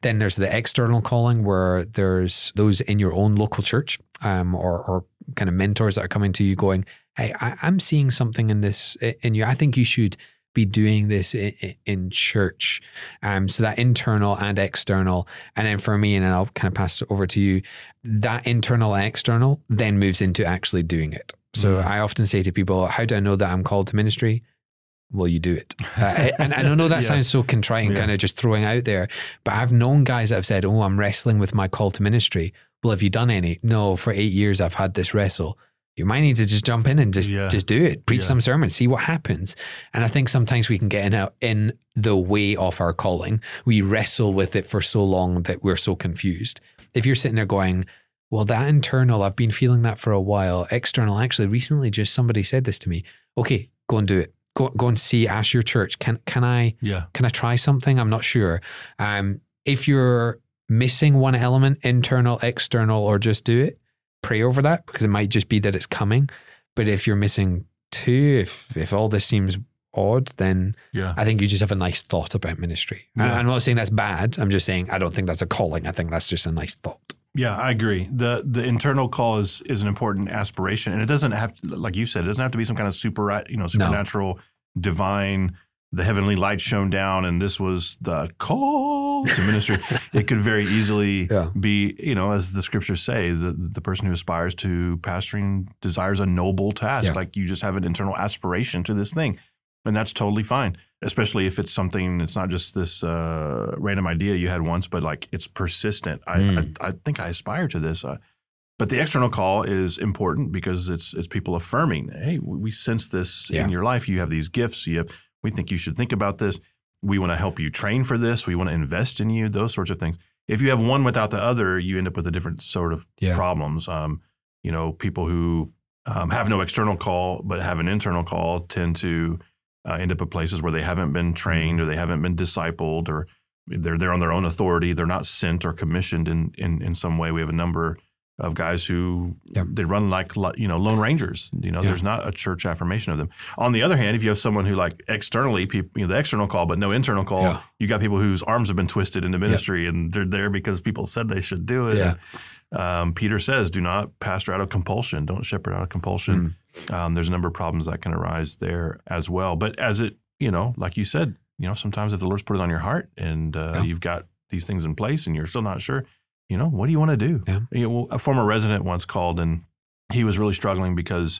Then there's the external calling where there's those in your own local church um, or, or kind of mentors that are coming to you going, Hey, I, I'm seeing something in this in you. I think you should be doing this in, in church. Um, so that internal and external. And then for me, and then I'll kind of pass it over to you, that internal and external then moves into actually doing it. So Mm. I often say to people, How do I know that I'm called to ministry? Well, you do it. Uh, and, and I know that Yeah. sounds so contrite and Yeah. kind of just throwing out there, but I've known guys that have said, Oh, I'm wrestling with my call to ministry. Well, have you done any? No, for eight years I've had this wrestle. You might need to just jump in and just Yeah. just do it. Preach Yeah. some sermons, see what happens. And I think sometimes we can get in, a, in the way of our calling. We wrestle with it for so long that we're so confused. If you're sitting there going, well, that internal, I've been feeling that for a while. External, actually, recently, just somebody said this to me. Okay, go and do it. Go, go and see. Ask your church. Can can I Yeah. can I try something? I'm not sure. Um, if you're missing one element, internal, external, or just do it, pray over that because it might just be that it's coming. But if you're missing two, if if all this seems odd, then Yeah. I think you just have a nice thought about ministry. And Yeah. I'm not saying that's bad. I'm just saying I don't think that's a calling. I think that's just a nice thought. Yeah, I agree. the The internal call is is an important aspiration, and it doesn't have, to, like you said, it doesn't have to be some kind of super, you know, supernatural, divine. The heavenly light shone down, and this was the call to ministry. it could very easily Yeah. be, you know, as the scriptures say, the the person who aspires to pastoring desires a noble task. Yeah. Like you just have an internal aspiration to this thing, and that's totally fine. Especially if it's something, it's not just this uh, random idea you had once, but like it's persistent. I, Mm. I, I think I aspire to this. Uh, but the external call is important because it's it's people affirming, hey, we sense this Yeah. in your life. You have these gifts. You have, we think you should think about this. We want to help you train for this. We want to invest in you. Those sorts of things. If you have one without the other, you end up with a different sort of Yeah. problems. Um, you know, people who um, have no external call but have an internal call tend to uh, end up at places where they haven't been trained or they haven't been discipled or they're there on their own authority. They're not sent or commissioned in in, in some way. We have a number of guys who Yeah. they run like you know lone rangers. You know, Yeah. there's not a church affirmation of them. On the other hand, if you have someone who like externally, people, you know, the external call but no internal call, Yeah. you got people whose arms have been twisted into ministry and they're there because people said they should do it. Yeah. Um, Peter says, "Do not pastor out of compulsion. Don't shepherd out of compulsion." Hmm. Um, there's a number of problems that can arise there as well. But as it, you know, like you said, you know, sometimes if the Lord's put it on your heart and uh, you've got these things in place and you're still not sure, you know, what do you want to do? Yeah. You know, a former resident once called and he was really struggling because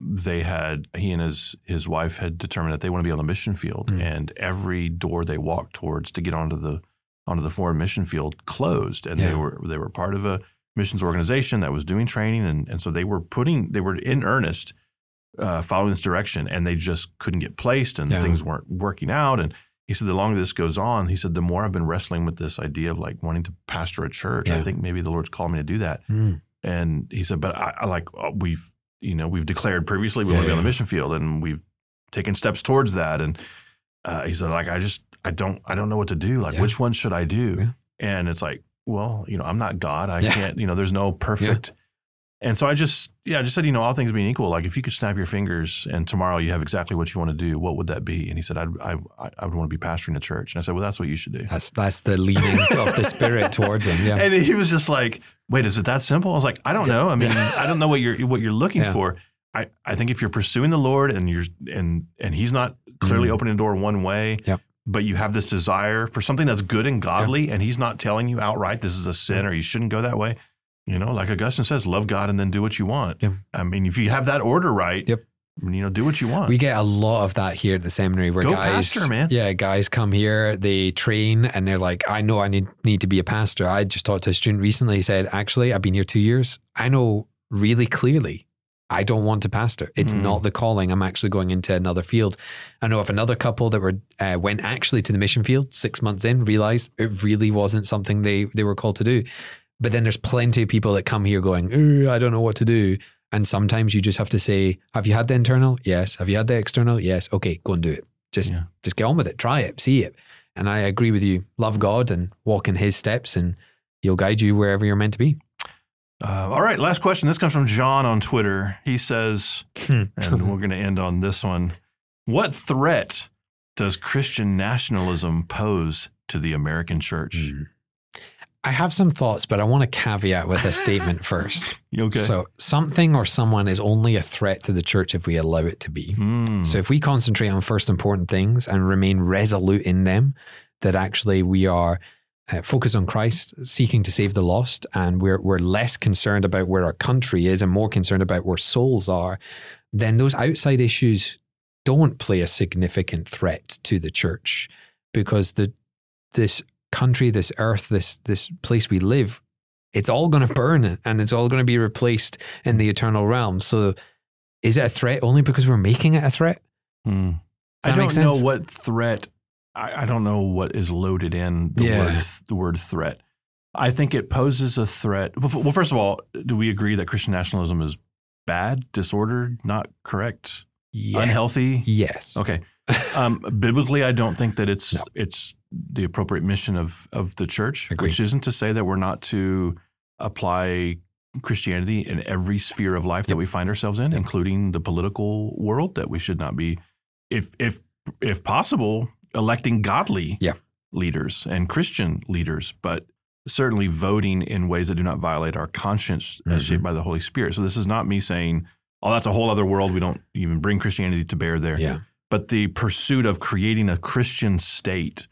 they had he and his his wife had determined that they want to be on the mission field Mm. and every door they walked towards to get onto the onto the foreign mission field closed and they were they were part of a missions organization that was doing training and, and so they were putting they were in earnest uh, following this direction and they just couldn't get placed and Yeah. things weren't working out and he said the longer this goes on he said the more I've been wrestling with this idea of like wanting to pastor a church I think maybe the Lord's called me to do that Mm. and he said, but I, I like uh, we've you know we've declared previously we Yeah, want to be on the mission field, and we've taken steps towards that. And uh, he said, like I just I don't I don't know what to do. Like Yeah. which one should I do? Yeah. And it's like, well, you know, I'm not God. I Yeah. can't. You know, there's no perfect. And so I just yeah I just said, you know, all things being equal, like if you could snap your fingers and tomorrow you have exactly what you want to do, what would that be? And he said, I'd, I I would want to be pastoring a church. And I said, well, that's what you should do. That's that's the leading of the spirit towards him. Yeah. And he was just like, "Wait, is it that simple?" I was like, "I don't know. I mean, I don't know what you're what you're looking Yeah. for. I, I think if you're pursuing the Lord and you're and and He's not clearly Mhm. opening the door one way, but you have this desire for something that's good and godly, and He's not telling you outright this is a sin or you shouldn't go that way. You know, like Augustine says, love God and then do what you want. I mean, if you have that order right, Yep. you know, do what you want. We get a lot of that here at the seminary where Go guys, pastor, man. yeah, guys come here, they train, and they're like, "I know I need need to be a pastor." I just talked to a student recently. He said, "Actually, I've been here two years. I know really clearly I don't want to pastor. It's Mm. not the calling. I'm actually going into another field." I know of another couple that were uh, went actually to the mission field six months in, realized it really wasn't something they they were called to do. But then there's plenty of people that come here going, I don't know what to do. And sometimes you just have to say, Have you had the internal? Yes. Have you had the external? Yes. Okay, go and do it. Just Yeah. just get on with it. Try it. See it. And I agree with you. Love God and walk in his steps and he'll guide you wherever you're meant to be. Uh, all right, last question. This comes from John on Twitter. He says, Hmm. and we're going to end on this one. What threat does Christian nationalism pose to the American church? Mm. I have some thoughts, but I want to caveat with a statement first. Okay? So, something or someone is only a threat to the church if we allow it to be. Hmm. So, if we concentrate on first important things and remain resolute in them, that actually we are uh, focused on Christ, seeking to save the lost, and we're, we're less concerned about where our country is and more concerned about where souls are, then those outside issues don't play a significant threat to the church because the this country, this earth, this this place we live, it's all going to burn and it's all going to be replaced in the eternal realm. So, is it a threat only because we're making it a threat? Hmm. I don't know what threat. I, I don't know what is loaded in the Yeah. word the word threat. I think it poses a threat. Well, well, first of all, do we agree that Christian nationalism is bad, disordered, not correct, Yeah. unhealthy? Yes. Okay. Um, biblically, I don't think that it's No. it's the appropriate mission of of the church, Agreed. which isn't to say that we're not to apply Christianity in every sphere of life that we find ourselves in, Yep. including the political world. That we should not be, if if if possible, electing godly Yeah. leaders and Christian leaders, but certainly voting in ways that do not violate our conscience as Mhm. shaped by the Holy Spirit. So this is not me saying, "Oh, that's a whole other world. We don't even bring Christianity to bear there." Yeah. But the pursuit of creating a Christian state,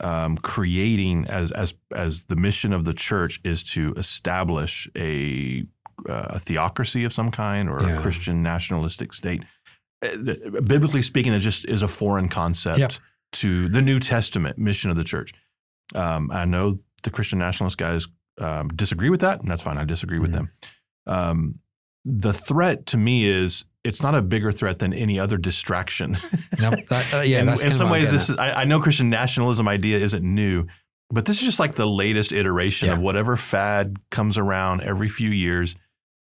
um, creating as as as the mission of the church is to establish a uh, a theocracy of some kind or Yeah. a Christian nationalistic state. Uh, Biblically speaking, it just is a foreign concept to the New Testament mission of the church. Um, I know the Christian nationalist guys um, disagree with that, and that's fine. I disagree with Mhm. them. Um, the threat to me is it's not a bigger threat than any other distraction. No, that, uh, yeah, in, in some ways, this is, I, I know Christian nationalism idea isn't new, but this is just like the latest iteration Yeah. of whatever fad comes around every few years.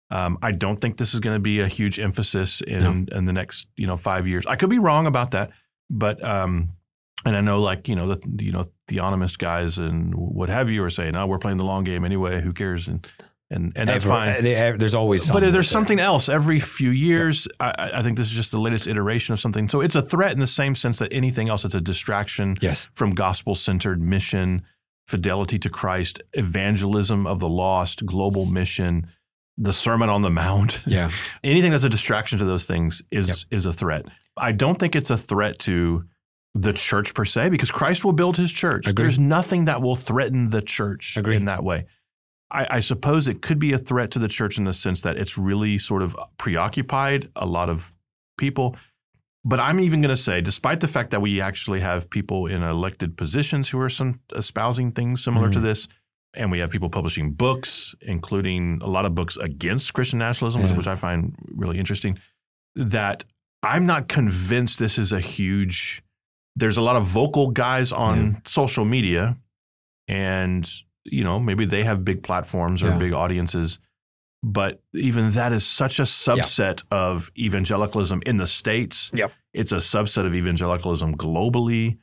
Um, I don't think this is going to be a huge emphasis in in the next you know five years. I could be wrong about that, but um, and I know like you know the you know theonomist guys and what have you are saying, oh, we're playing the long game anyway. Who cares? And and and that's Ever- fine. they- there's always But there's something else every few years. I, I- I think this is just the latest iteration of something. So it's a threat in the same sense that anything else. It's a distraction Yes. from gospel centered mission, fidelity to Christ, evangelism of the lost, global mission, the Sermon on the Mount. Yeah. Anything that's a distraction to those things is Yep. is a threat. I don't think it's a threat to the church per se because Christ will build his church. Agreed. There's nothing that will threaten the church Agreed. in that way. I, I suppose it could be a threat to the church in the sense that it's really sort of preoccupied a lot of people. But I'm even going to say, despite the fact that we actually have people in elected positions who are some espousing things similar to Mhm. this, and we have people publishing books, including a lot of books against Christian nationalism, Yeah. which I find really interesting, that I'm not convinced this is a huge. There's a lot of vocal guys on social media, and you know maybe they have big platforms or Yeah. big audiences, but even that is such a subset of evangelicalism in the states. Yep. It's a subset of evangelicalism globally.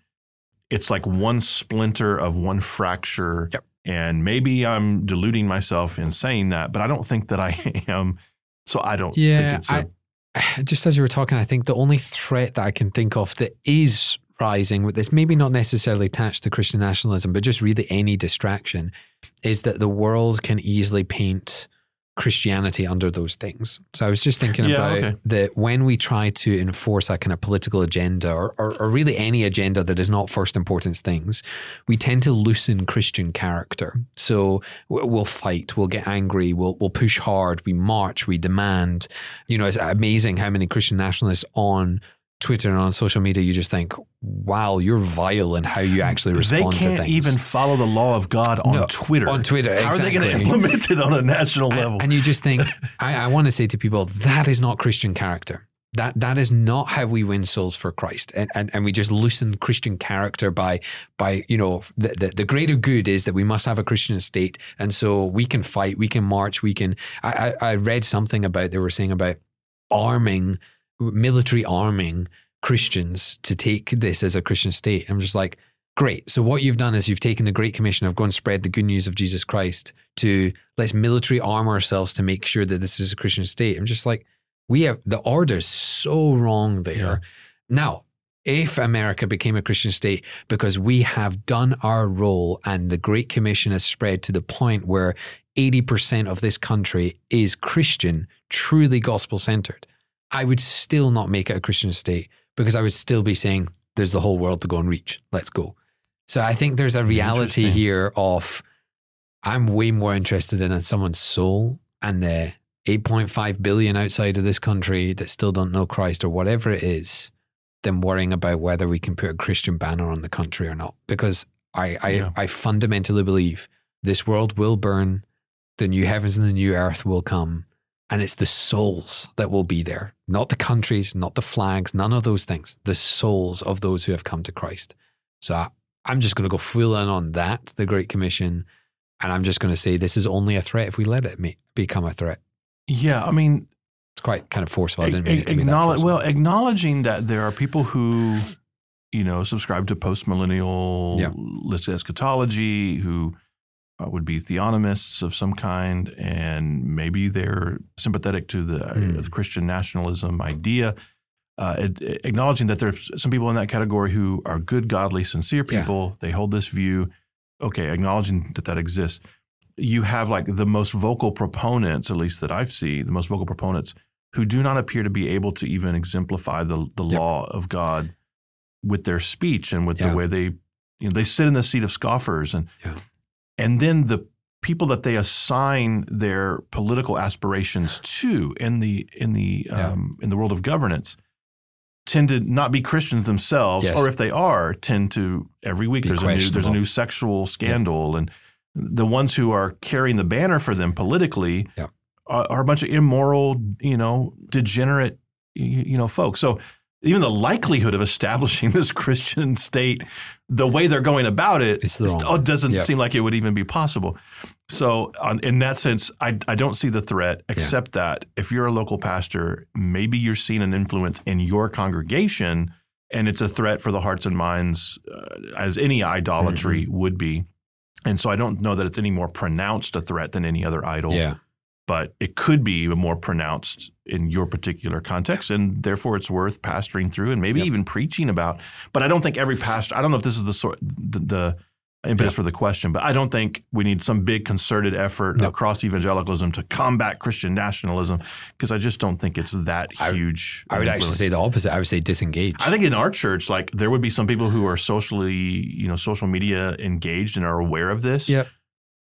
It's like one splinter of one fracture. Yep. And maybe I'm deluding myself in saying that, but I don't think that I am. So I don't think Yeah, it's a I, just as you were talking, I think the only threat that I can think of that is rising with this, maybe not necessarily attached to Christian nationalism, but just really any distraction, is that the world can easily paint Christianity under those things. So I was just thinking Yeah, about okay. that when we try to enforce a kind of political agenda or, or, or really any agenda that is not first importance things, we tend to loosen Christian character. So we'll fight, we'll get angry, we'll, we'll push hard, we march, we demand. You know, it's amazing how many Christian nationalists on Twitter and on social media, you just think, wow, you're vile in how you actually they respond to can't things. even follow the law of God on No, Twitter. on Twitter, How are they going to implement it on a national level? And, and you just think, I, I want to say to people, that is not Christian character. That that is not how we win souls for Christ, and and, and we just loosen Christian character by by you know the, the the greater good is that we must have a Christian state, and so we can fight, we can march, we can. I I, I read something about they were saying about arming, military arming Christians to take this as a Christian state. I'm just like, great. So what you've done is you've taken the Great Commission of go and spread the good news of Jesus Christ to let's military arm ourselves to make sure that this is a Christian state. I'm just like, we have the order's so wrong there. Yeah. Now, if America became a Christian state, because we have done our role and the Great Commission has spread to the point where 80% of this country is Christian, truly gospel centered, I would still not make it a Christian state because I would still be saying, there's the whole world to go and reach. Let's go. So I think there's a reality here of I'm way more interested in someone's soul and the 8.5 billion outside of this country that still don't know Christ or whatever it is than worrying about whether we can put a Christian banner on the country or not. Because I, I, yeah. I fundamentally believe this world will burn, the new heavens and the new earth will come, and it's the souls that will be there, not the countries, not the flags, none of those things, the souls of those who have come to Christ. So I, I'm just going to go full in on that, the Great Commission. And I'm just going to say this is only a threat if we let it become a threat. Yeah, I mean, it's quite kind of forceful. I didn't mean it to be that forceful. Well, acknowledging that there are people who, you know, subscribe to postmillennial yeah. listed eschatology, who would be theonomists of some kind, and maybe they're sympathetic to the, mm. uh, the Christian nationalism idea. Uh, it, acknowledging that there's some people in that category who are good, godly, sincere people. Yeah. They hold this view. Okay, acknowledging that that exists you have like the most vocal proponents, at least that I've seen, the most vocal proponents who do not appear to be able to even exemplify the the yep. law of God with their speech and with yeah. the way they you know they sit in the seat of scoffers and yeah. And then the people that they assign their political aspirations to in the in the yeah. um, in the world of governance tend to not be Christians themselves, yes. or if they are, tend to every week be there's a new there's a new sexual scandal and the ones who are carrying the banner for them politically yeah. are, are, a bunch of immoral, you know, degenerate, you know, folks. So even the likelihood of establishing this Christian state, the way they're going about it, it doesn't yep. seem like it would even be possible. So, on, in that sense, I, I don't see the threat, except yeah. that if you're a local pastor, maybe you're seeing an influence in your congregation, and it's a threat for the hearts and minds, uh, as any idolatry mm-hmm. would be. And so I don't know that it's any more pronounced a threat than any other idol. Yeah. But it could be even more pronounced in your particular context. And therefore it's worth pastoring through and maybe yep. even preaching about. But I don't think every pastor, I don't know if this is the sort, the, the impetus for the question, but I don't think we need some big concerted effort nope. across evangelicalism to combat Christian nationalism because I just don't think it's that huge. I, I would influence. actually say the opposite. I would say disengage. I think in our church, like there would be some people who are socially, you know, social media engaged and are aware of this. Yep.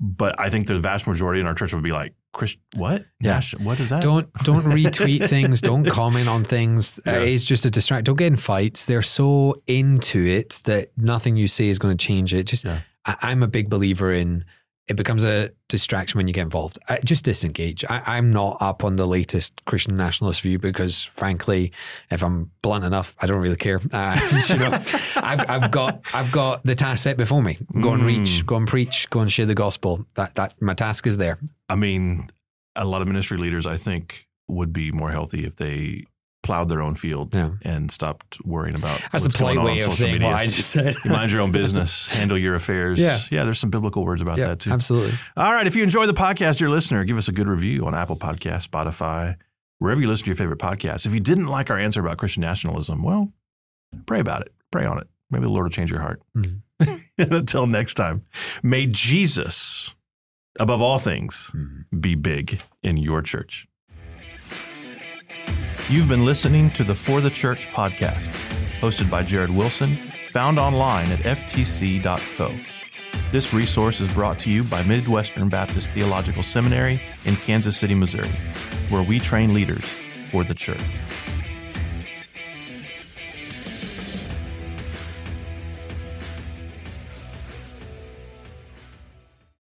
But I think the vast majority in our church would be like, Chris, what? Yeah. Nash, what is that? Don't don't retweet things. Don't comment on things. Yeah. Uh, it's just a distract. Don't get in fights. They're so into it that nothing you say is going to change it. Just yeah. I, am a big believer in it becomes a distraction when you get involved. I, just disengage. I, am not up on the latest Christian nationalist view because, frankly, if I'm blunt enough, I don't really care. Uh, you know, I've, I've, got I've got the task set before me. Go and reach. Mm. Go and preach. Go and share the gospel. That that my task is there. I mean, a lot of ministry leaders, I think, would be more healthy if they plowed their own field yeah. and stopped worrying about that's the polite way of saying media. what I just said. you mind your own business, handle your affairs. Yeah, yeah. There's some biblical words about yeah, that too. Absolutely. All right. If you enjoy the podcast, dear listener, give us a good review on Apple Podcast, Spotify, wherever you listen to your favorite podcast. If you didn't like our answer about Christian nationalism, well, pray about it. Pray on it. Maybe the Lord will change your heart. Mm-hmm. until next time, may Jesus, above all things, mm-hmm. be big in your church. You've been listening to the For the Church podcast, hosted by Jared Wilson, found online at ftc.co. This resource is brought to you by Midwestern Baptist Theological Seminary in Kansas City, Missouri, where we train leaders for the church.